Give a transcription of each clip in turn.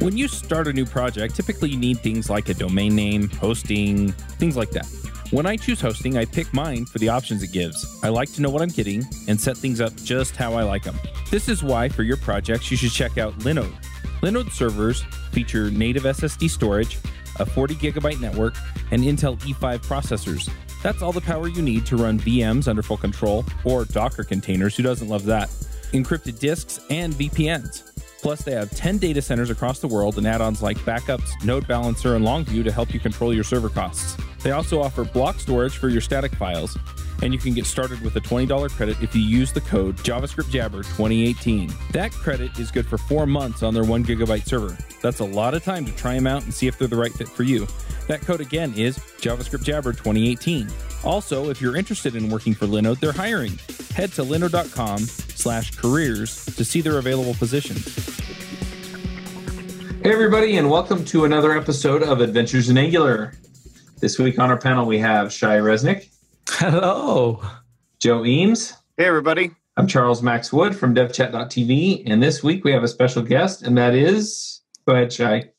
When you start a new project, typically you need things like a domain name, hosting, things like that. When I choose hosting, I pick mine for the options it gives. I like to know what I'm getting and set things up just how I like them. This is why, for your projects, you should check out Linode. Linode servers feature native SSD storage, a 40 gigabyte network, and Intel E5 processors. That's all the power you need to run VMs under full control, or Docker containers, who doesn't love that? Encrypted disks and VPNs. Plus, they have 10 data centers across the world and add ons like backups, Node Balancer, and Longview to help you control your server costs. They also offer block storage for your static files, and you can get started with a $20 credit if you use the code JavaScriptJabber2018. That credit is good for four months on their one gigabyte server. That's a lot of time to try them out and see if they're the right fit for you. That code again is JavaScriptJabber2018. Also, if you're interested in working for Linode, they're hiring. Head to linode.com slash careers to see their available positions. Hey, everybody, and welcome to another episode of Adventures in Angular. This week on our panel, we have Shai Reznik, Hello. Joe Eames. Hey, everybody. I'm Charles Max Wood from devchat.tv, and this week we have a special guest, and that is, go ahead, Shai.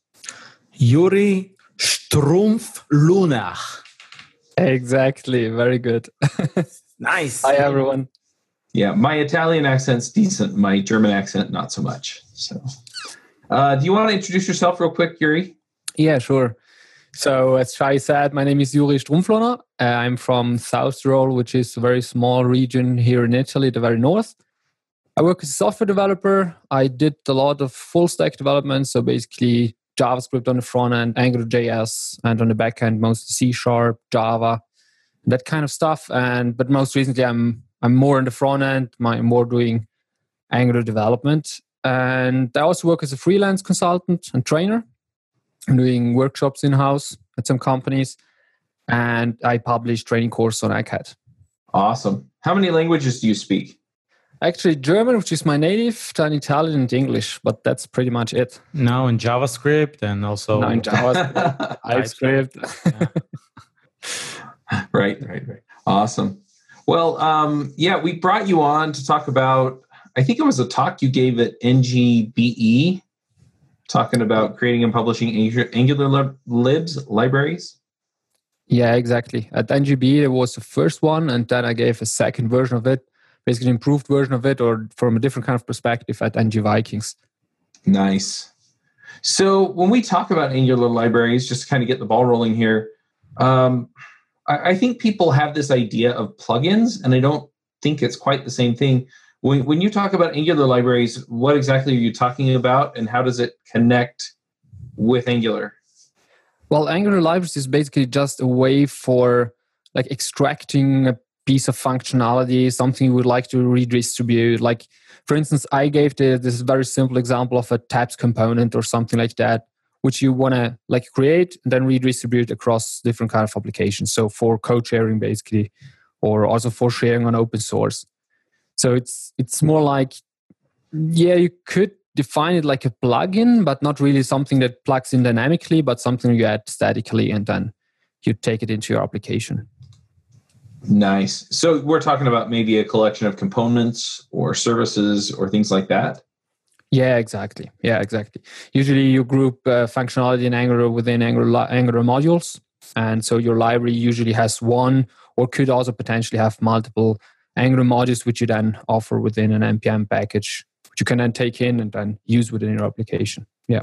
Yuri Strumpf Lunach. Exactly. Very good. Nice. Hi, everyone. Yeah, my Italian accent's decent, my German accent, not so much. So, uh, do you want to introduce yourself real quick, Yuri? Yeah, sure. So, as Shai said, my name is Yuri Strumpflohner. Uh, I'm from South Tyrol, which is a very small region here in Italy, the very north. I work as a software developer. I did a lot of full stack development, so basically JavaScript on the front end, AngularJS, and on the back end, mostly C Sharp, Java, that kind of stuff. And but most recently, I'm I'm more in the front end. I'm more doing Angular development, and I also work as a freelance consultant and trainer. I'm doing workshops in house at some companies, and I publish training course on Egghead. Awesome. How many languages do you speak? Actually, German, which is my native, then Italian and English, but that's pretty much it. Now in JavaScript and also Now in JavaScript, TypeScript. Yeah. right, right, right. Awesome. Well, um, yeah, we brought you on to talk about. I think it was a talk you gave at NGBE, talking about creating and publishing Angular lib- libs libraries. Yeah, exactly. At NGBE, there was the first one, and then I gave a second version of it, basically improved version of it, or from a different kind of perspective at NG Vikings. Nice. So when we talk about Angular libraries, just to kind of get the ball rolling here, um, I, I think people have this idea of plugins, and I don't think it's quite the same thing. When, when you talk about Angular libraries, what exactly are you talking about, and how does it connect with Angular? Well, Angular libraries is basically just a way for like extracting a piece of functionality, something you would like to redistribute. Like, for instance, I gave the, this very simple example of a tabs component or something like that, which you want to like create and then redistribute across different kind of applications. So for code sharing, basically, or also for sharing on open source. So it's it's more like, yeah, you could define it like a plugin, but not really something that plugs in dynamically, but something you add statically and then you take it into your application. Nice. So we're talking about maybe a collection of components or services or things like that. Yeah, exactly. Yeah, exactly. Usually you group uh, functionality in Angular within Angular, Angular modules. And so your library usually has one or could also potentially have multiple Angular modules, which you then offer within an NPM package, which you can then take in and then use within your application. Yeah.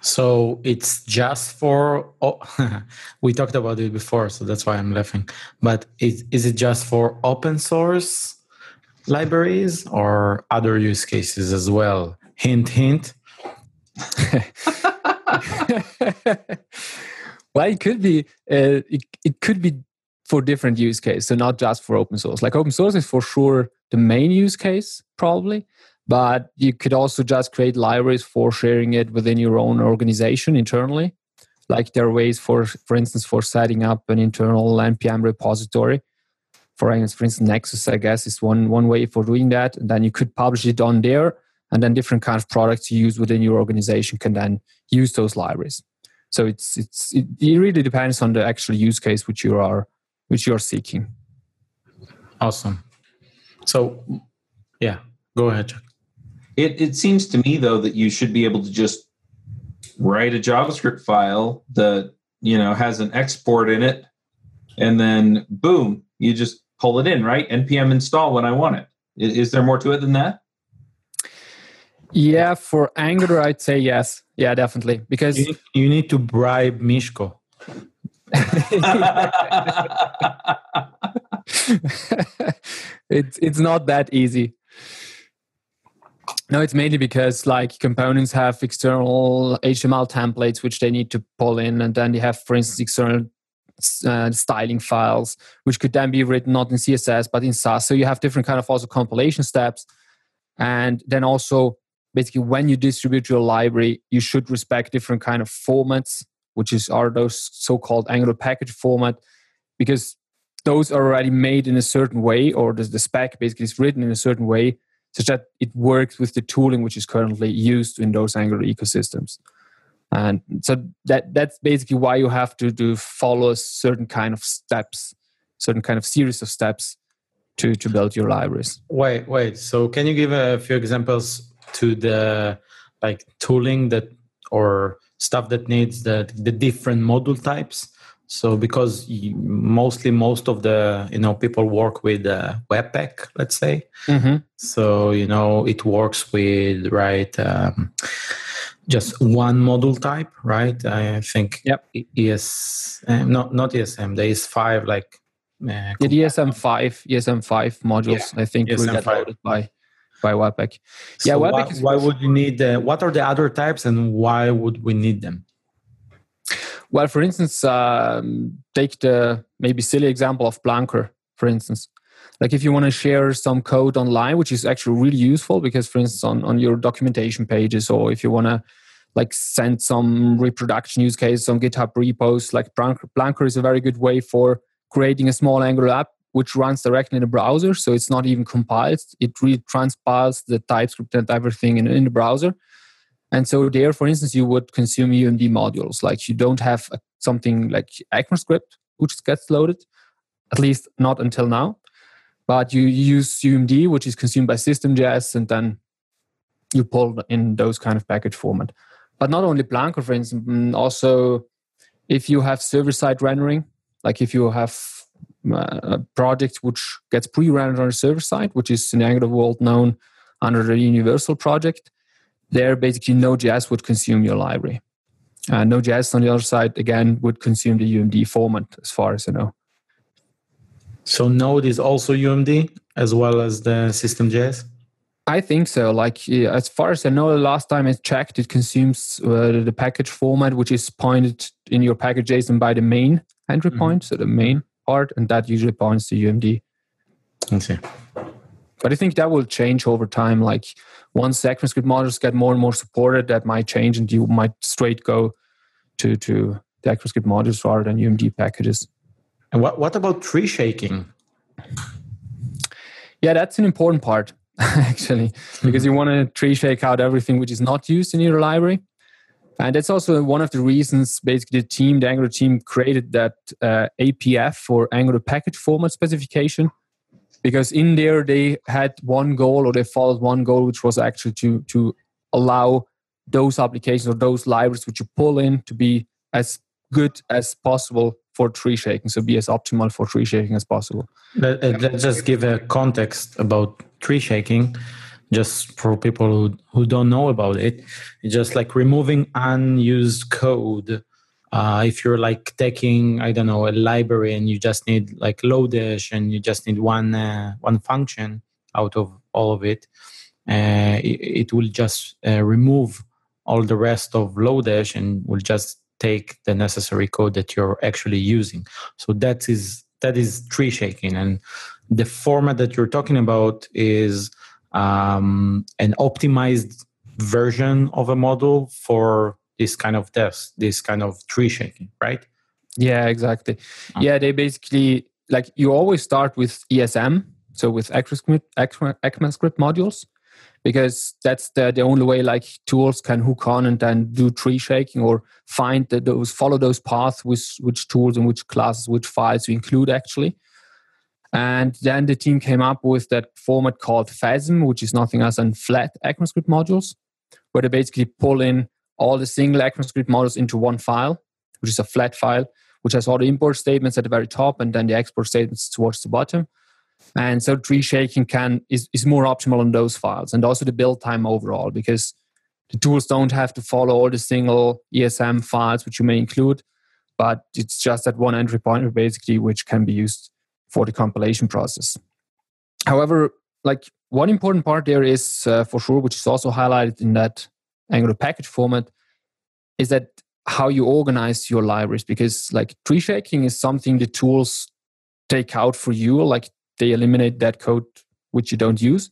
So it's just for. Oh, we talked about it before, so that's why I'm laughing. But is, is it just for open source libraries or other use cases as well? Hint, hint. well, it could be uh, it, it could be for different use case, so not just for open source. Like open source is for sure the main use case, probably, but you could also just create libraries for sharing it within your own organization internally. Like there are ways for, for instance, for setting up an internal npm repository. For instance, for instance, Nexus, I guess, is one one way for doing that. And then you could publish it on there, and then different kind of products you use within your organization can then use those libraries. So it's it's it, it really depends on the actual use case which you are which you are seeking. Awesome. So, yeah, go ahead, Chuck. It, it seems to me though that you should be able to just just write a JavaScript file that you know has an export in it, and then boom, you just pull it in, right? npm install when I want it. Is, is there more to it than that? Yeah, for Angular, I'd say yes. Yeah, definitely. Because You, you need to bribe Misko. it's it's not that easy. No, it's mainly because like components have external HTML templates which they need to pull in, and then they have, for instance, external uh, styling files which could then be written not in CSS but in Sass. So you have different kind of also compilation steps, and then also basically when you distribute your library, you should respect different kind of formats, which is are those so-called Angular package format, because those are already made in a certain way, or the, the spec basically is written in a certain way, such that it works with the tooling which is currently used in those Angular ecosystems. And so that that's basically why you have to do follow a certain kind of steps, certain kind of series of steps to to build your libraries. Wait, wait. So can you give a few examples to the like tooling that or stuff that needs the the different module types? So because mostly most of the you know people work with uh, Webpack, let's say. Mm-hmm. So you know it works with right. Um, just one module type, right? I think. Yep. ES, um, not not ESM. There is five like. Uh, the ESM five, ESM five modules. Yeah. I think will get loaded by by Webpack. So yeah, Webpack why, why would you need? Uh, what are the other types, and why would we need them? Well, for instance, um, take the maybe silly example of Plunker, for instance. Like if you want to share some code online, which is actually really useful because, for instance, on, on your documentation pages, or if you want to like send some reproduction use cases on GitHub repos, like Plunker, Plunker is a very good way for creating a small Angular app which runs directly in the browser. So it's not even compiled. It really transpiles the TypeScript and everything in, in the browser. And so there, for instance, you would consume UMD modules. Like you don't have something like ECMAScript, which gets loaded, at least not until now. But you use UMD, which is consumed by System.js, and then you pull in those kind of package format. But not only Plunker, for instance, mm, also if you have server-side rendering, like if you have uh, a project which gets pre-rendered on the server side, which is in the Angular world known under the Universal project, there basically Node.js would consume your library. Uh, Node.js on the other side, again, would consume the UMD format as far as I know. So Node is also UMD as well as the System.js? I think so. Like yeah, as far as I know, the last time I checked, it consumes uh, the package format, which is pointed in your package JSON by the main entry mm-hmm. point, so the main part, and that usually points to UMD. I see. But I think that will change over time. Like once ECMAScript modules get more and more supported, that might change, and you might straight go to to the ECMAScript modules rather than UMD packages. And what what about tree shaking? Yeah, that's an important part actually, because you mm-hmm. want to tree shake out everything which is not used in your library. And that's also one of the reasons basically the team, the Angular team, created that uh, APF or Angular package format specification. Because in there they had one goal or they followed one goal which was actually to to allow those applications or those libraries which you pull in to be as good as possible for tree shaking. So be as optimal for tree shaking as possible. Let, us uh, just give a context about tree shaking just for people who, who don't know about it it's just like removing unused code. Uh, if you're like taking i don't know a library and you just need like lodash and you just need one uh, one function out of all of it uh, it, it, will just uh, remove all the rest of lodash and will just take the necessary code that you're actually using. So that is that is tree shaking. And the format that you're talking about is um, an optimized version of a model for this kind of death, this kind of tree shaking, right? Yeah, exactly. Oh. Yeah, they basically like you always start with ESM, so with ECMAScript, ECMAScript modules, because that's the, the only way like tools can hook on and then do tree shaking or find the, those follow those paths with which tools and which classes, which files to include actually. And then the team came up with that format called FESM, which is nothing else than flat ECMAScript modules, where they basically pull in all the single ECMAScript modules into one file, which is a flat file, which has all the import statements at the very top and then the export statements towards the bottom. And so tree shaking can is, is more optimal on those files and also the build time overall because the tools don't have to follow all the single ESM files which you may include, but it's just that one entry point basically which can be used for the compilation process. However, like one important part there is uh, for sure, which is also highlighted in that Angular package format, is that how you organize your libraries because like tree shaking is something the tools take out for you like they eliminate that code which you don't use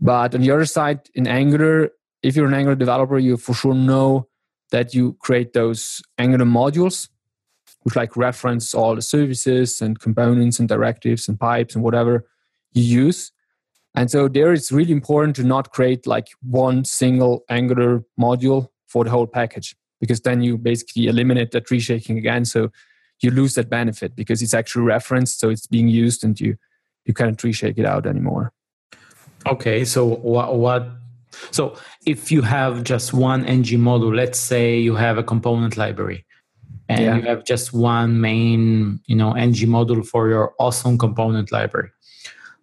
but on the other side in angular if you're an angular developer you for sure know that you create those angular modules which like reference all the services and components and directives and pipes and whatever you use and so there it's really important to not create like one single angular module for the whole package because then you basically eliminate that tree shaking again. So you lose that benefit because it's actually referenced, so it's being used, and you you can't tree shake it out anymore. Okay, so what what? So if you have just one ng module, let's say you have a component library, and yeah. you have just one main you know ng module for your awesome component library.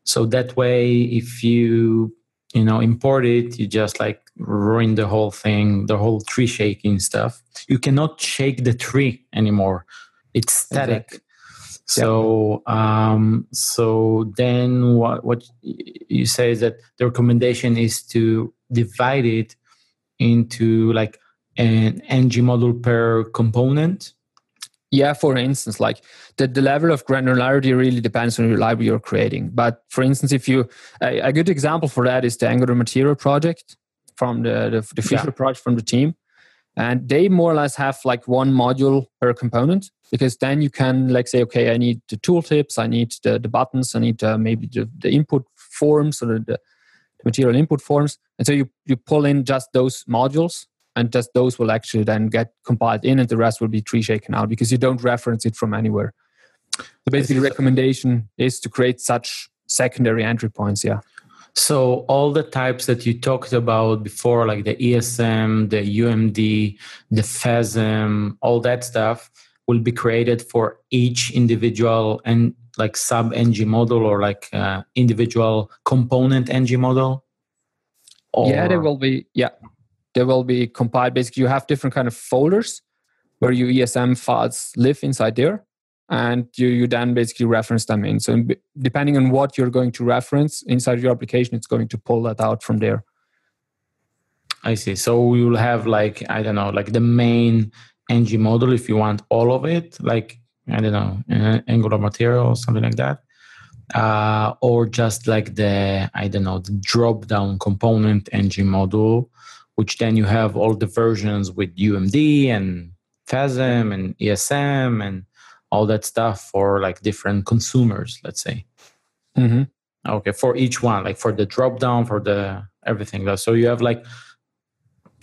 So that way, if you you know import it you just like ruin the whole thing the whole tree shaking stuff you cannot shake the tree anymore it's static exactly. so um so then what what you say is that the recommendation is to divide it into like an ng module per component yeah, for instance, like the, the level of granularity really depends on your library you're creating. But for instance, if you a, a good example for that is the Angular Material project from the the, the feature yeah. project from the team, and they more or less have like one module per component because then you can like say, okay, I need the tooltips, I need the, the buttons, I need uh, maybe the, the input forms or the, the material input forms, and so you you pull in just those modules and just those will actually then get compiled in and the rest will be tree shaken out because you don't reference it from anywhere. So basically the recommendation is to create such secondary entry points yeah. So all the types that you talked about before like the esm the umd the fesm all that stuff will be created for each individual and like sub ng model or like uh, individual component ng model? Or... yeah there will be yeah they will be compiled. Basically, you have different kind of folders where your ESM files live inside there, and you, you then basically reference them in. So depending on what you're going to reference inside your application, it's going to pull that out from there. I see. So you'll have like I don't know, like the main ng model if you want all of it, like I don't know, Angular material or something like that. Uh, or just like the I don't know the drop down component ng module which then you have all the versions with UMD and FESM and ESM and all that stuff for like different consumers, let's say. Mm-hmm. Okay, for each one, like for the drop down, for the everything. So you have like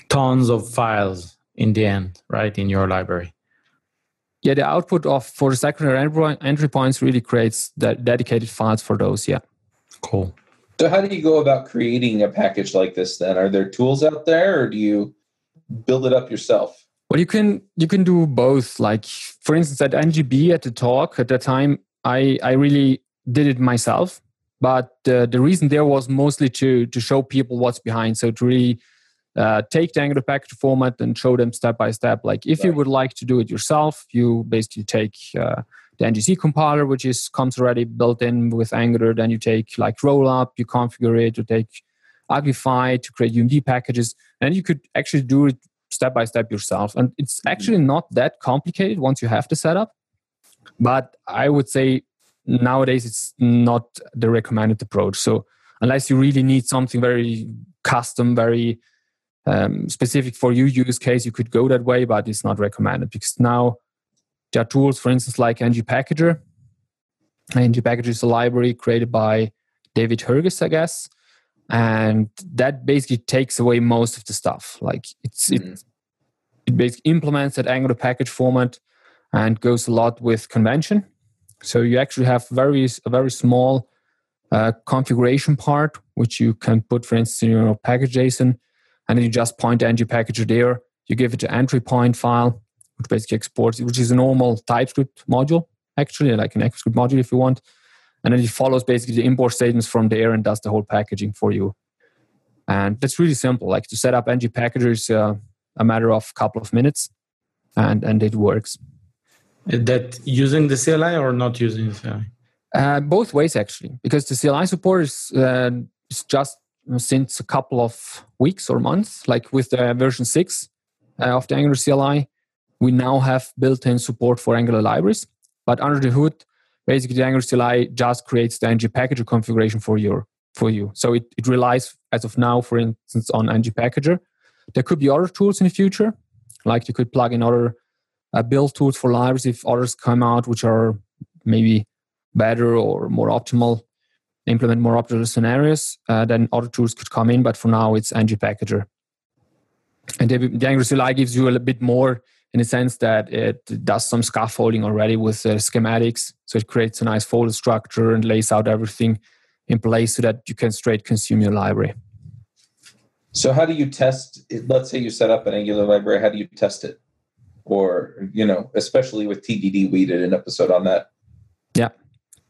tons of files in the end, right, in your library. Yeah, the output of for the secondary entry points really creates that dedicated files for those. Yeah. Cool. So how do you go about creating a package like this then? Are there tools out there or do you build it up yourself? Well, you can you can do both. Like for instance, at NGB at the talk at that time, I I really did it myself. But uh, the reason there was mostly to to show people what's behind. So to really uh, take the Angular package format and show them step by step. Like if right. you would like to do it yourself, you basically take uh, the NGC compiler, which is comes already built in with Angular. Then you take like Rollup, you configure it, you take Uglify to create UMD packages, and you could actually do it step by step yourself. And it's mm-hmm. actually not that complicated once you have the setup. But I would say nowadays it's not the recommended approach. So unless you really need something very custom, very um, specific for your use case, you could go that way, but it's not recommended because now there are tools, for instance, like ng Packager. ng Packager is a library created by David Herges, I guess, and that basically takes away most of the stuff. Like it's mm-hmm. it, it basically implements that Angular package format and goes a lot with convention. So you actually have very a very small uh, configuration part which you can put, for instance, in your package JSON, and then you just point the ng Packager there, You give it an entry point file, which basically exports, which is a normal TypeScript module, actually, like an ECMAScript module if you want. And then it follows basically the import statements from there and does the whole packaging for you. And that's really simple. Like to set up ng packager is uh, a matter of a couple of minutes, and and it works. That using the CLI or not using the CLI? Uh, both ways actually, because the CLI support is uh, is just since a couple of weeks or months. Like with the version six uh, of the Angular CLI, we now have built-in support for Angular libraries. But under the hood, basically the Angular CLI just creates the ng packager configuration for your for you. So it, it relies as of now, for instance, on ng packager. There could be other tools in the future, like you could plug in other uh, build tools for libraries if others come out which are maybe better or more optimal, implement more optimal scenarios. Uh, then other tools could come in, but for now it's ng packager. And the, the Angular CLI gives you a bit more in the sense that it does some scaffolding already with uh, schematics. So it creates a nice folder structure and lays out everything in place so that you can straight consume your library. So how do you test? Let's say you set up an Angular library. How do you test it? Or you know, especially with TDD, we did an episode on that. Yeah.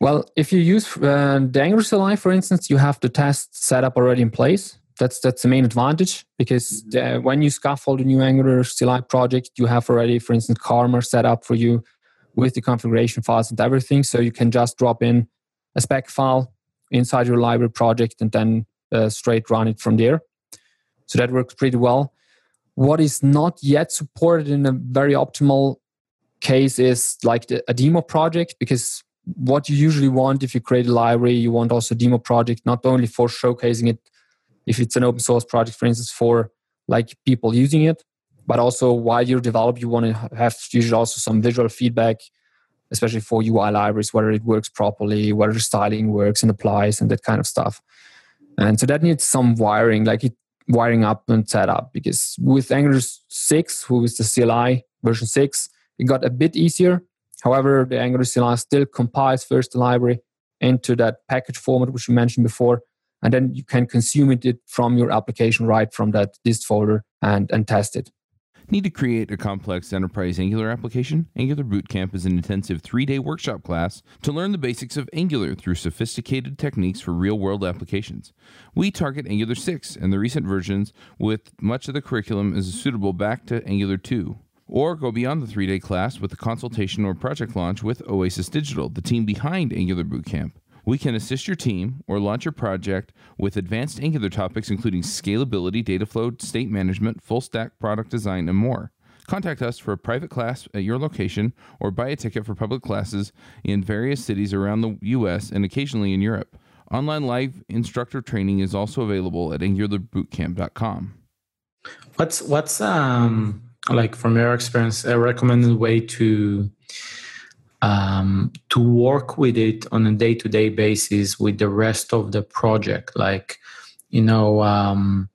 Well, if you use uh, the Angular CLI, for instance, you have the test set up already in place. That's that's the main advantage because mm-hmm. the, when you scaffold a new Angular CLI project, you have already, for instance, Karma set up for you with the configuration files and everything. So you can just drop in a spec file inside your library project and then uh, straight run it from there. So that works pretty well. What is not yet supported in a very optimal case is like the, a demo project because what you usually want if you create a library, you want also a demo project, not only for showcasing it, if it's an open source project, for instance, for like people using it, but also while you're develop, you want to have usually also some visual feedback especially for UI libraries, whether it works properly, whether the styling works and applies, and that kind of stuff. And so that needs some wiring, like it wiring up and set up. Because with Angular 6, who is the CLI version 6, it got a bit easier. However, the Angular CLI still compiles first the library into that package format, which we mentioned before. And then you can consume it from your application right from that dist folder and, and test it. Need to create a complex enterprise Angular application? Angular Bootcamp is an intensive three day workshop class to learn the basics of Angular through sophisticated techniques for real world applications. We target Angular 6 and the recent versions, with much of the curriculum is suitable back to Angular 2. Or go beyond the three day class with a consultation or project launch with Oasis Digital, the team behind Angular Bootcamp. We can assist your team or launch your project with advanced Angular topics including scalability, data flow, state management, full stack product design, and more. Contact us for a private class at your location or buy a ticket for public classes in various cities around the US and occasionally in Europe. Online live instructor training is also available at angularbootcamp.com. What's what's um like from your experience a recommended way to um, to work with it on a day to day basis with the rest of the project. Like, you know, um,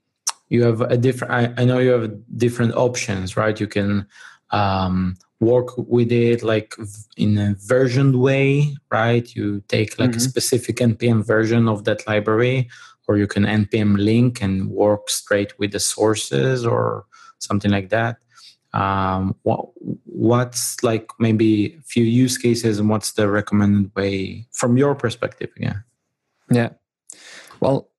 you have a different, I, I, know you have different options, right? You can um, work with it like in a versioned way, right? You take like mm-hmm. a specific NPM version of that library, or you can NPM link and work straight with the sources or something like that um, what what's like maybe a few use cases and what's the recommended way from your perspective yeah? Yeah. Well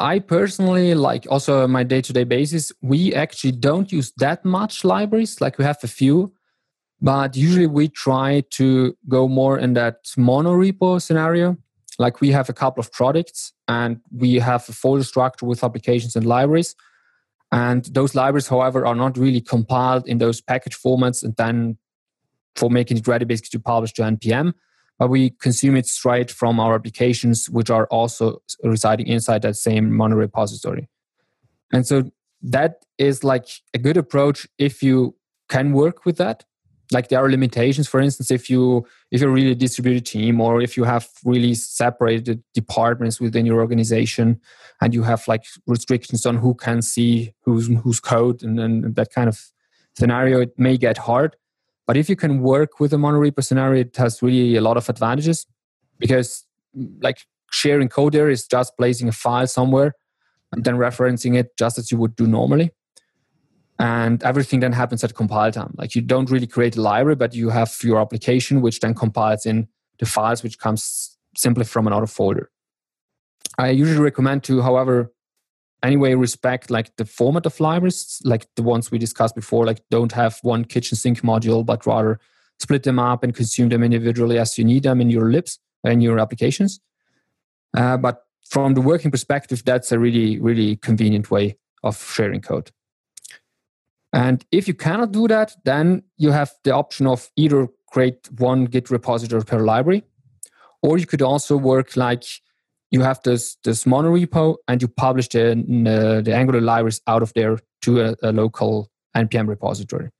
i personally like also on my day-to-day basis we actually don't use that much libraries like we have a few but usually we try to go more in that mono repo scenario. Like we have a couple of products and we have a folder structure with applications and libraries and those libraries, however, are not really compiled in those package formats and then for making it ready basically to publish to NPM. But we consume it straight from our applications, which are also residing inside that same mono repository. And so that is like a good approach if you can work with that like there are limitations. For instance if you if you're really a distributed team or if you have really separated departments within your organization and you have like restrictions on who can see whose whose code and, and that kind of scenario it may get hard. But if you can work with a monorepo scenario it has really a lot of advantages because like sharing code there is just placing a file somewhere and then referencing it just as you would do normally and everything then happens at compile time. Like you don't really create a library, but you have your application which then compiles in the files which comes simply from another folder. I usually recommend to, however, anyway respect like the format of libraries, like the ones we discussed before, like don't have one kitchen sink module, but rather split them up and consume them individually as you need them in your libs and your applications. Uh, but from the working perspective, that's a really, really convenient way of sharing code. And if you cannot do that, then you have the option of either create one Git repository per library, or you could also work like you have this this monorepo and you publish the, the, uh, the Angular libraries out of there to a, a, local npm repository.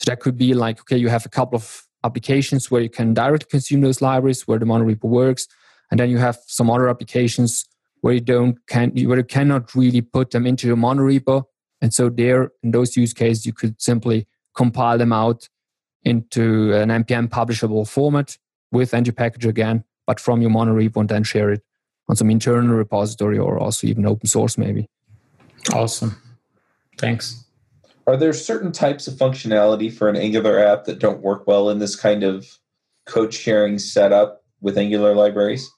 So that could be like okay, you have a couple of applications where you can directly consume those libraries where the monorepo works, and then you have some other applications where you don't can where you cannot really put them into your monorepo and so there, in those use cases, you could simply compile them out into an npm publishable format with ng-package again, but from your monorepo and then share it on some internal repository or also even open source maybe. Awesome. Thanks. Are there certain types of functionality for an Angular app that don't work well in this kind of code sharing setup with Angular libraries?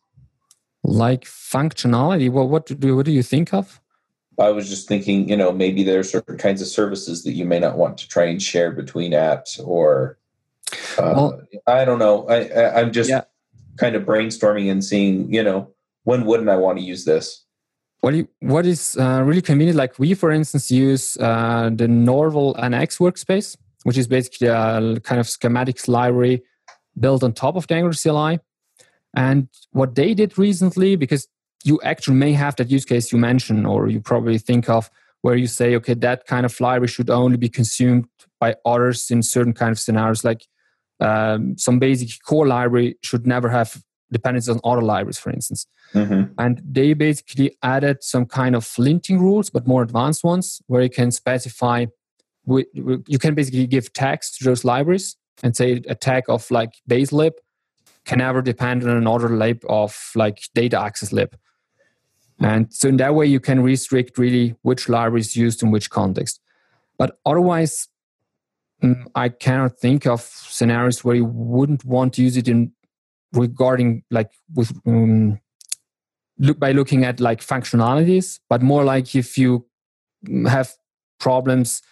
Like functionality, well, what do what do you think of? I was just thinking, you know, maybe there are certain kinds of services that you may not want to try and share between apps, or uh, well, I don't know. I, I am just yeah. kind of brainstorming and seeing, you know, when wouldn't I want to use this? What you, what is uh, really convenient? Like we, for instance, use uh, the Nrwl NX workspace, which is basically a kind of schematics library built on top of the Angular CLI. And what they did recently, because you actually may have that use case you mentioned, or you probably think of where you say, okay, that kind of library should only be consumed by others in certain kind of scenarios, like um, some basic core library should never have dependencies on other libraries, for instance. Mm-hmm. And they basically added some kind of linting rules, but more advanced ones, where you can specify, you can basically give tags to those libraries and say a tag of like base lib can never depend on another lib of like data access lib. And so in that way, you can restrict really which library is used in which context. But otherwise, mm, I cannot think of scenarios where you wouldn't want to use it in regarding like with um, look by looking at like functionalities, but more like if you have problems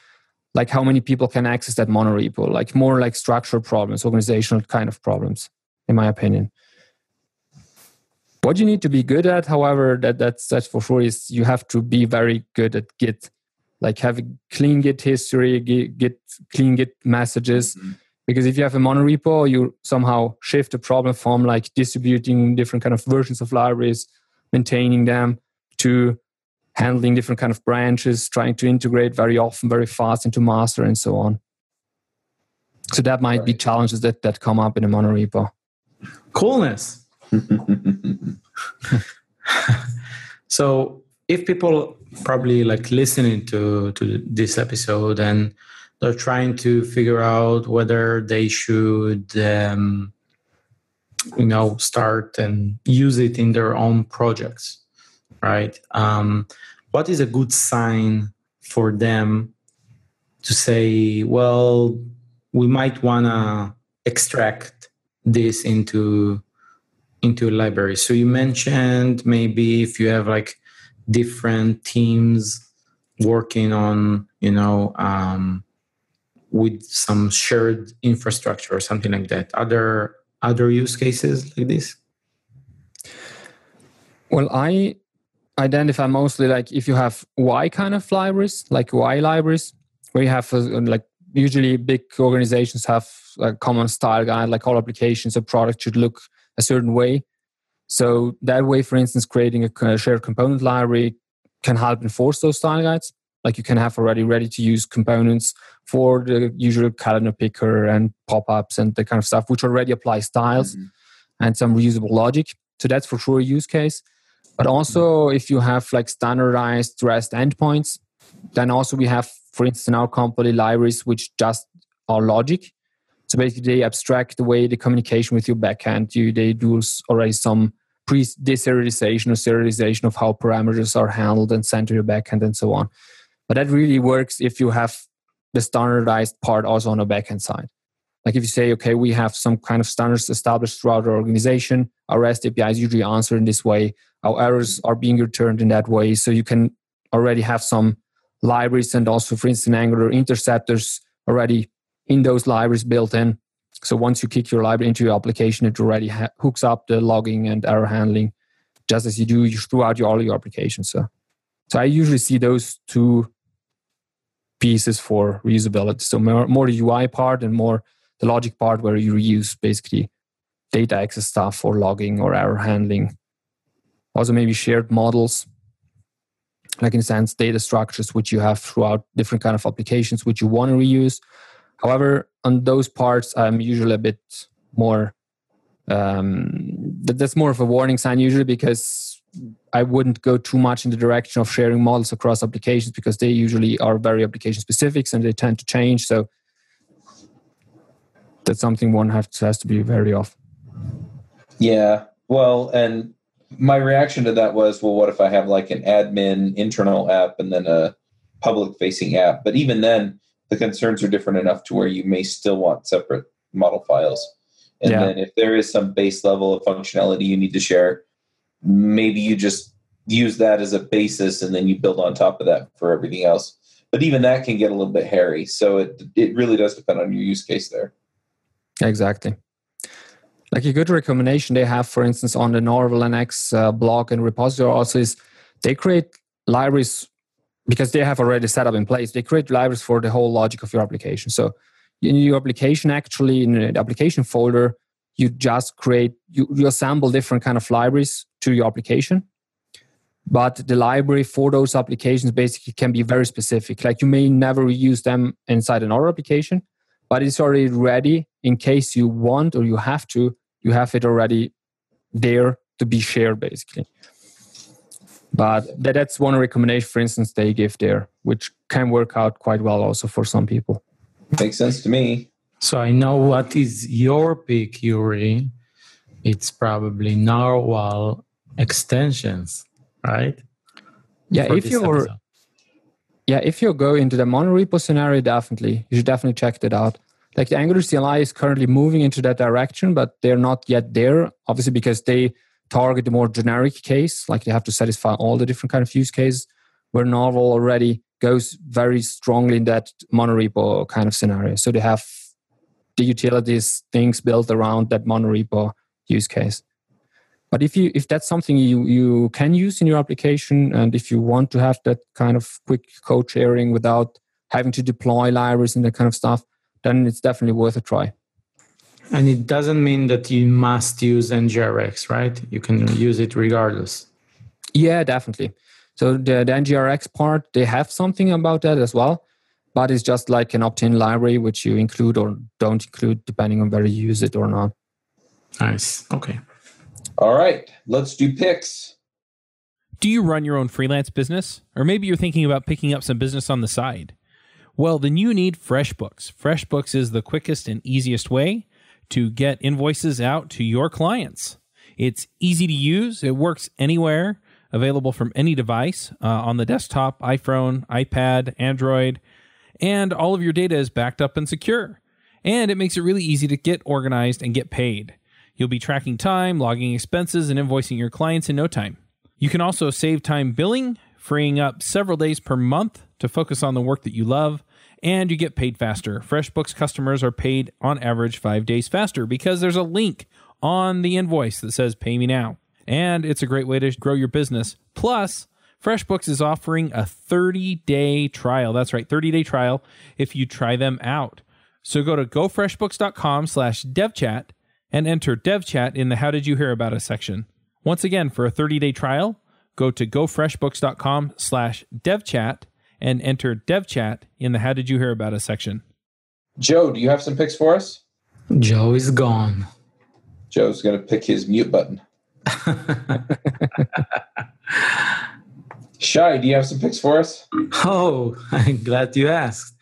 like how many people can access that monorepo, like more like structural problems, organizational kind of problems, in my opinion. What you need to be good at, however, that that's that's for sure is you have to be very good at Git, like have a clean Git history, Git, Git clean Git messages. Mm-hmm. Because if you have a monorepo, you somehow shift the problem from like distributing different kind of versions of libraries, maintaining them, to handling different kind of branches, trying to integrate very often, very fast into master, and so on. So that might right. be challenges that that come up in a monorepo. Coolness. so if people probably like listening to to this episode and they're trying to figure out whether they should um, you know start and use it in their own projects right? Um, what is a good sign for them to say well we might want to extract this into into a library. So you mentioned maybe if you have like different teams working on, you know, um, with some shared infrastructure or something like that. Other other use cases like this? Well, I identify mostly like if you have UI kind of libraries, like UI libraries, where you have uh, like usually big organizations have a common style guide, like all applications, a product should look a certain way. So that way, for instance, creating a shared component library can help enforce those style guides. Like you can have already ready to use components for the usual calendar picker and pop ups and the kind of stuff, which already apply styles mm-hmm. and some reusable logic. So that's for sure a use case. But also, if you have like standardized REST endpoints, then also we have, for instance, in our company libraries which just are logic. So basically, they abstract the way the communication with your backend. You, they do already some pre deserialization or serialization of how parameters are handled and sent to your backend and so on. But that really works if you have the standardized part also on the backend side. Like if you say, okay, we have some kind of standards established throughout our organization, our REST APIs usually answer in this way, our errors are being returned in that way. So you can already have some libraries and also, for instance, Angular interceptors already in those libraries built in. So once you kick your library into your application, it already ha- hooks up the logging and error handling, just as you do throughout your, all your applications. So, so I usually see those two pieces for reusability. So more, more the UI part and more the logic part where you reuse basically data access stuff for logging or error handling. Also maybe shared models, like in a sense data structures which you have throughout different kind of applications which you want to reuse. However, on those parts, I'm usually a bit more. Um, that's more of a warning sign usually because I wouldn't go too much in the direction of sharing models across applications because they usually are very application specific and they tend to change. So that's something one has to, has to be very off. Yeah. Well, and my reaction to that was, well, what if I have like an admin internal app and then a public facing app? But even then, the concerns are different enough to where you may still want separate model files. And yeah. then if there is some base level of functionality you need to share, maybe you just use that as a basis and then you build on top of that for everything else. But even that can get a little bit hairy. So it it really does depend on your use case there. Exactly. Like a good recommendation they have, for instance, on the Nrwl NX uh, blog and repository also is they create libraries because they have already set up in place. They create libraries for the whole logic of your application. So in your application, actually, in the application folder, you just create you, you assemble different kind of libraries to your application but the library for those applications basically can be very specific like you may never use them inside another application but it's already ready in case you want or you have to you have it already there to be shared basically but that, that's one recommendation for instance they give there which can work out quite well also for some people makes sense to me so i know what is your pick yuri it's probably narwhal extensions right yeah if you're yeah, if you go into the monorepo scenario, definitely you should definitely check that out. Like the Angular CLI is currently moving into that direction, but they're not yet there. Obviously, because they target the more generic case, like they have to satisfy all the different kind of use cases. Where Narwhal already goes very strongly in that monorepo kind of scenario. So they have the utilities things built around that monorepo use case. But if you if that's something you you can use in your application, and if you want to have that kind of quick code sharing without having to deploy libraries and that kind of stuff, then it's definitely worth a try. And it doesn't mean that you must use NGRX, right? You can use it regardless. Yeah, definitely. So the, the NGRX part, they have something about that as well, but it's just like an opt-in library which you include or don't include depending on whether you use it or not. Nice. Okay. All right, let's do picks. Do you run your own freelance business? Or maybe you're thinking about picking up some business on the side? Well, then you need FreshBooks. FreshBooks is the quickest and easiest way to get invoices out to your clients. It's easy to use, it works anywhere, available from any device uh, on the desktop, iPhone, iPad, Android, and all of your data is backed up and secure. And it makes it really easy to get organized and get paid. You'll be tracking time, logging expenses, and invoicing your clients in no time. You can also save time billing, freeing up several days per month to focus on the work that you love, and you get paid faster. FreshBooks customers are paid on average five days faster because there's a link on the invoice that says Pay Me Now. And it's a great way to grow your business. Plus, FreshBooks is offering a 30 day trial. That's right, 30 day trial if you try them out. So go to gofreshbooks.com slash devchat and enter devchat in the How Did You Hear About Us section. Once again, for a 30 day trial, go to gofreshbooks.com slash devchat and enter devchat in the How Did You Hear About Us section. Joe, do you have some picks for us? Joe is gone. Joe's going to pick his mute button. Shai, do you have some picks for us? Oh, I'm glad you asked.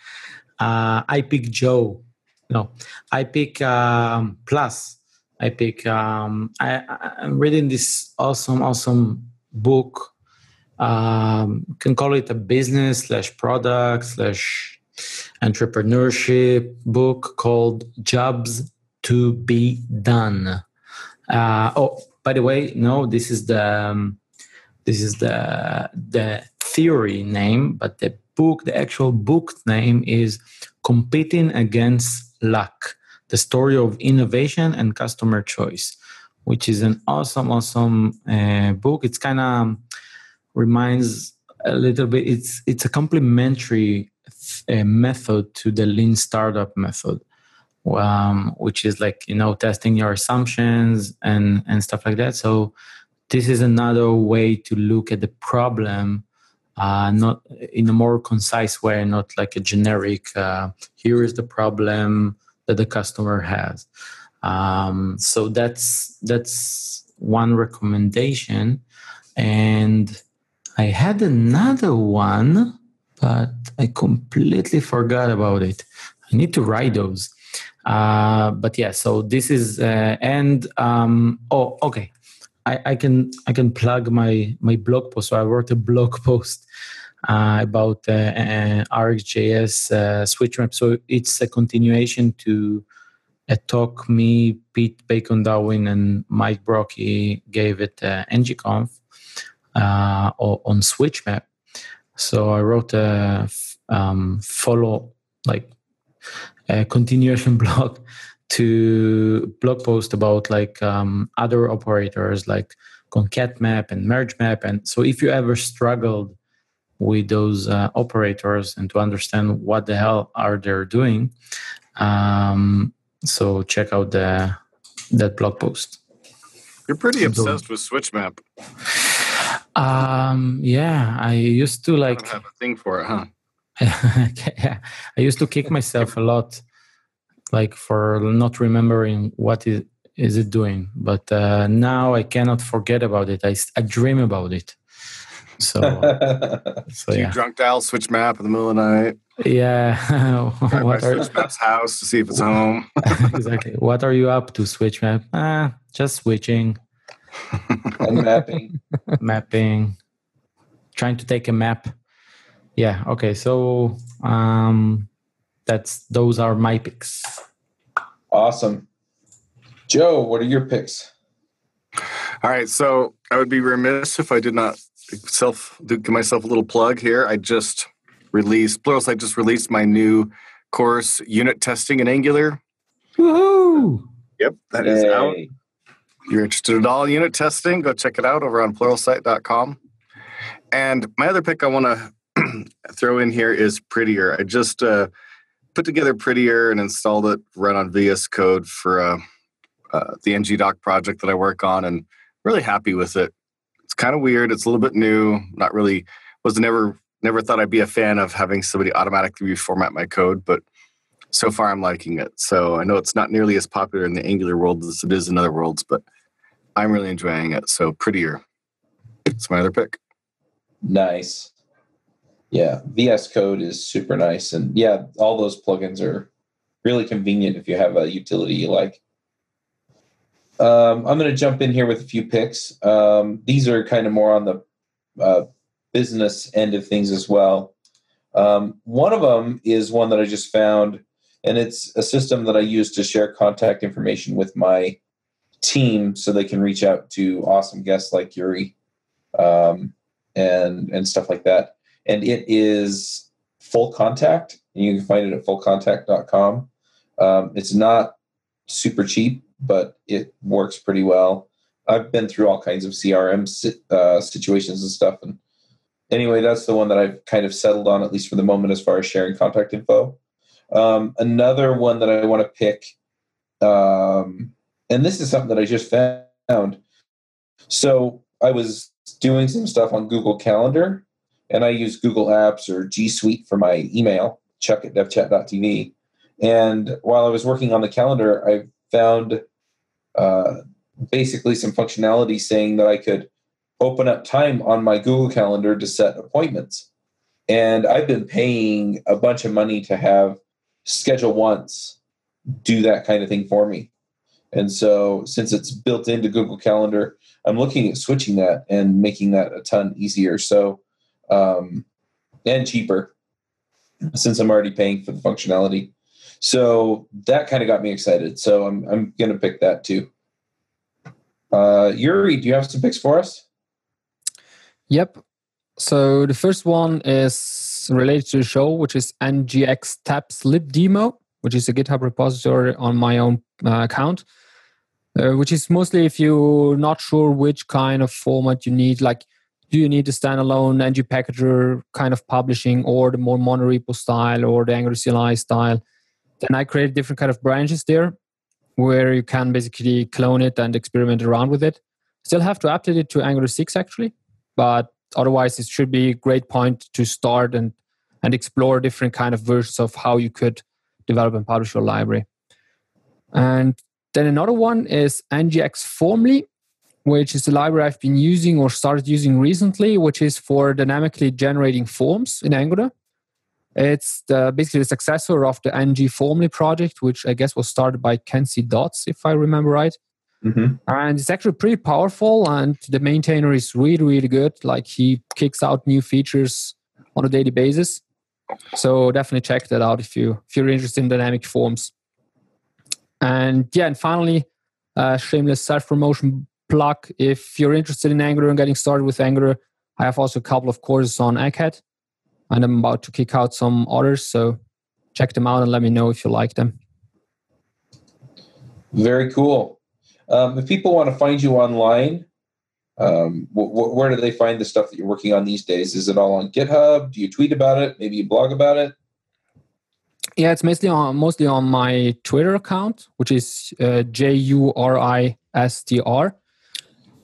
Uh, I pick Joe. No, I pick um, Plus. I pick. Um, I, I'm reading this awesome, awesome book um, can call it a business slash product slash entrepreneurship book called Jobs to Be Done. Uh, oh, by the way, no, this is the um, this is the the theory name, but the book, the actual book name is Competing Against Luck: The Story of Innovation and Customer Choice, which is an awesome, awesome uh, book. It's kind of reminds a little bit. It's it's a complementary uh, method to the lean startup method um, which is like you know testing your assumptions and and stuff like that so this is another way to look at the problem uh, not in a more concise way not like a generic uh, here is the problem that the customer has um, so that's that's one recommendation and i had another one but i completely forgot about it i need to write those uh, but yeah, so this is uh, and um, oh okay, I, I can I can plug my my blog post. So I wrote a blog post uh, about uh, uh RxJS uh, switch map. So it's a continuation to a talk me, Pete Bacon Darwin, and Mike Brocchi gave it uh, ngconf uh, on switch map. So I wrote a um, follow like a continuation blog to blog post about like um, other operators like concat map and merge map. And so if you ever struggled with those uh, operators and to understand what the hell are they doing um, so check out the that blog post. You're pretty obsessed with switch map um yeah i used to like have a thing for it huh yeah, I used to kick myself a lot, like for not remembering what is is it doing. But uh, now I cannot forget about it. I, I dream about it. So, so yeah. you drunk dial switch map in the middle of the night. Yeah. what are, switch map's house to see if it's home. exactly. What are you up to, switch map? Ah, just switching. And mapping. mapping. Trying to take a map yeah okay so um that's those are my picks awesome joe what are your picks all right so i would be remiss if i did not self give myself a little plug here i just released pluralsight just released my new course unit testing in angular Woohoo! yep that Yay. is out you're interested in all unit testing go check it out over on pluralsight.com and my other pick i want to throw in here is Prettier. I just uh, put together Prettier and installed it, run on VS Code for uh, uh, the ngDoc project that I work on, and really happy with it. It's kind of weird. It's a little bit new. Not really was never never thought I'd be a fan of having somebody automatically reformat my code, but so far I'm liking it. So I know it's not nearly as popular in the Angular world as it is in other worlds, but I'm really enjoying it. So prettier. It's my other pick. Nice. Yeah, VS Code is super nice, and yeah, all those plugins are really convenient if you have a utility you like. Um, I'm going to jump in here with a few picks. Um, these are kind of more on the uh, business end of things as well. Um, one of them is one that I just found, and it's a system that I use to share contact information with my team so they can reach out to awesome guests like Yuri um, and and stuff like that and it is FullContact. You can find it at fullcontact.com. Um, it's not super cheap, but it works pretty well. I've been through all kinds of CRM uh, situations and stuff. And anyway, that's the one that I've kind of settled on, at least for the moment, as far as sharing contact info. Um, another one that I want to pick, um, and this is something that I just found. So I was doing some stuff on Google Calendar and I use Google Apps or G Suite for my email, chuck at devchat.tv. And while I was working on the calendar, I found uh, basically some functionality saying that I could open up time on my Google Calendar to set appointments. And I've been paying a bunch of money to have Schedule Once do that kind of thing for me. And so, since it's built into Google Calendar, I'm looking at switching that and making that a ton easier. So, um, and cheaper. since I'm already paying for the functionality. So that kind of got me excited. So I'm I'm gonna pick that too. Uh, Yuri, do you have some picks for us? Yep. So the first one is related to the show, which is ngx tabs lib demo, which is a GitHub repository on my own uh, account. Uh, which is mostly if you're not sure which kind of format you need, like do you need the standalone ng packager kind of publishing or the more monorepo style or the Angular CLI style, then I created different kind of branches there where you can basically clone it and experiment around with it. Still have to update it to Angular 6 actually, but otherwise it should be a great point to start and and explore different kind of versions of how you could develop and publish your library. And then another one is ngx formly, which is the library I've been using or started using recently, which is for dynamically generating forms in Angular. It's the, basically the successor of the ng formly project, which I guess was started by Kent Dodds if I remember right. Mm-hmm. And it's actually pretty powerful, and the maintainer is really, really good. Like he kicks out new features on a daily basis. So definitely check that out if you if you're interested in dynamic forms. And yeah, and finally, uh, shameless self promotion plug. If you're interested in Angular and getting started with Angular, I have also a couple of courses on Egghead, and I'm about to kick out some others. So check them out and let me know if you like them. Very cool. Um, if people want to find you online, um, wh- wh- where do they find the stuff that you're working on these days? Is it all on GitHub? Do you tweet about it? Maybe you blog about it? Yeah, it's mostly on mostly on my Twitter account, which is uh, J U R I S T R,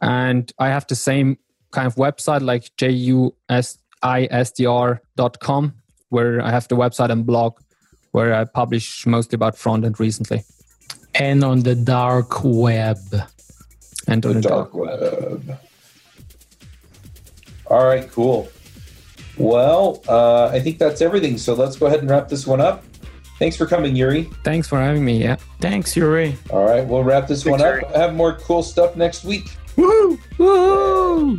and I have the same kind of website like J U S I S T R dot com, where I have the website and blog, where I publish mostly about front end recently and on the dark web. And on the, the dark, dark web. web. All right, cool. Well, uh, I think that's everything. So let's go ahead and wrap this one up. Thanks for coming, Yuri. Thanks for having me. Yeah. Thanks, Yuri. All right, we'll wrap this Thanks, one up. Yuri. Have more cool stuff next week. Woo! Woo!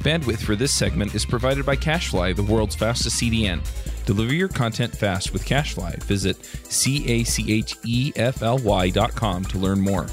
Bandwidth for this segment is provided by CacheFly, the world's fastest CDN. Deliver your content fast with CacheFly. Visit C A C H E F L Y dot com to learn more.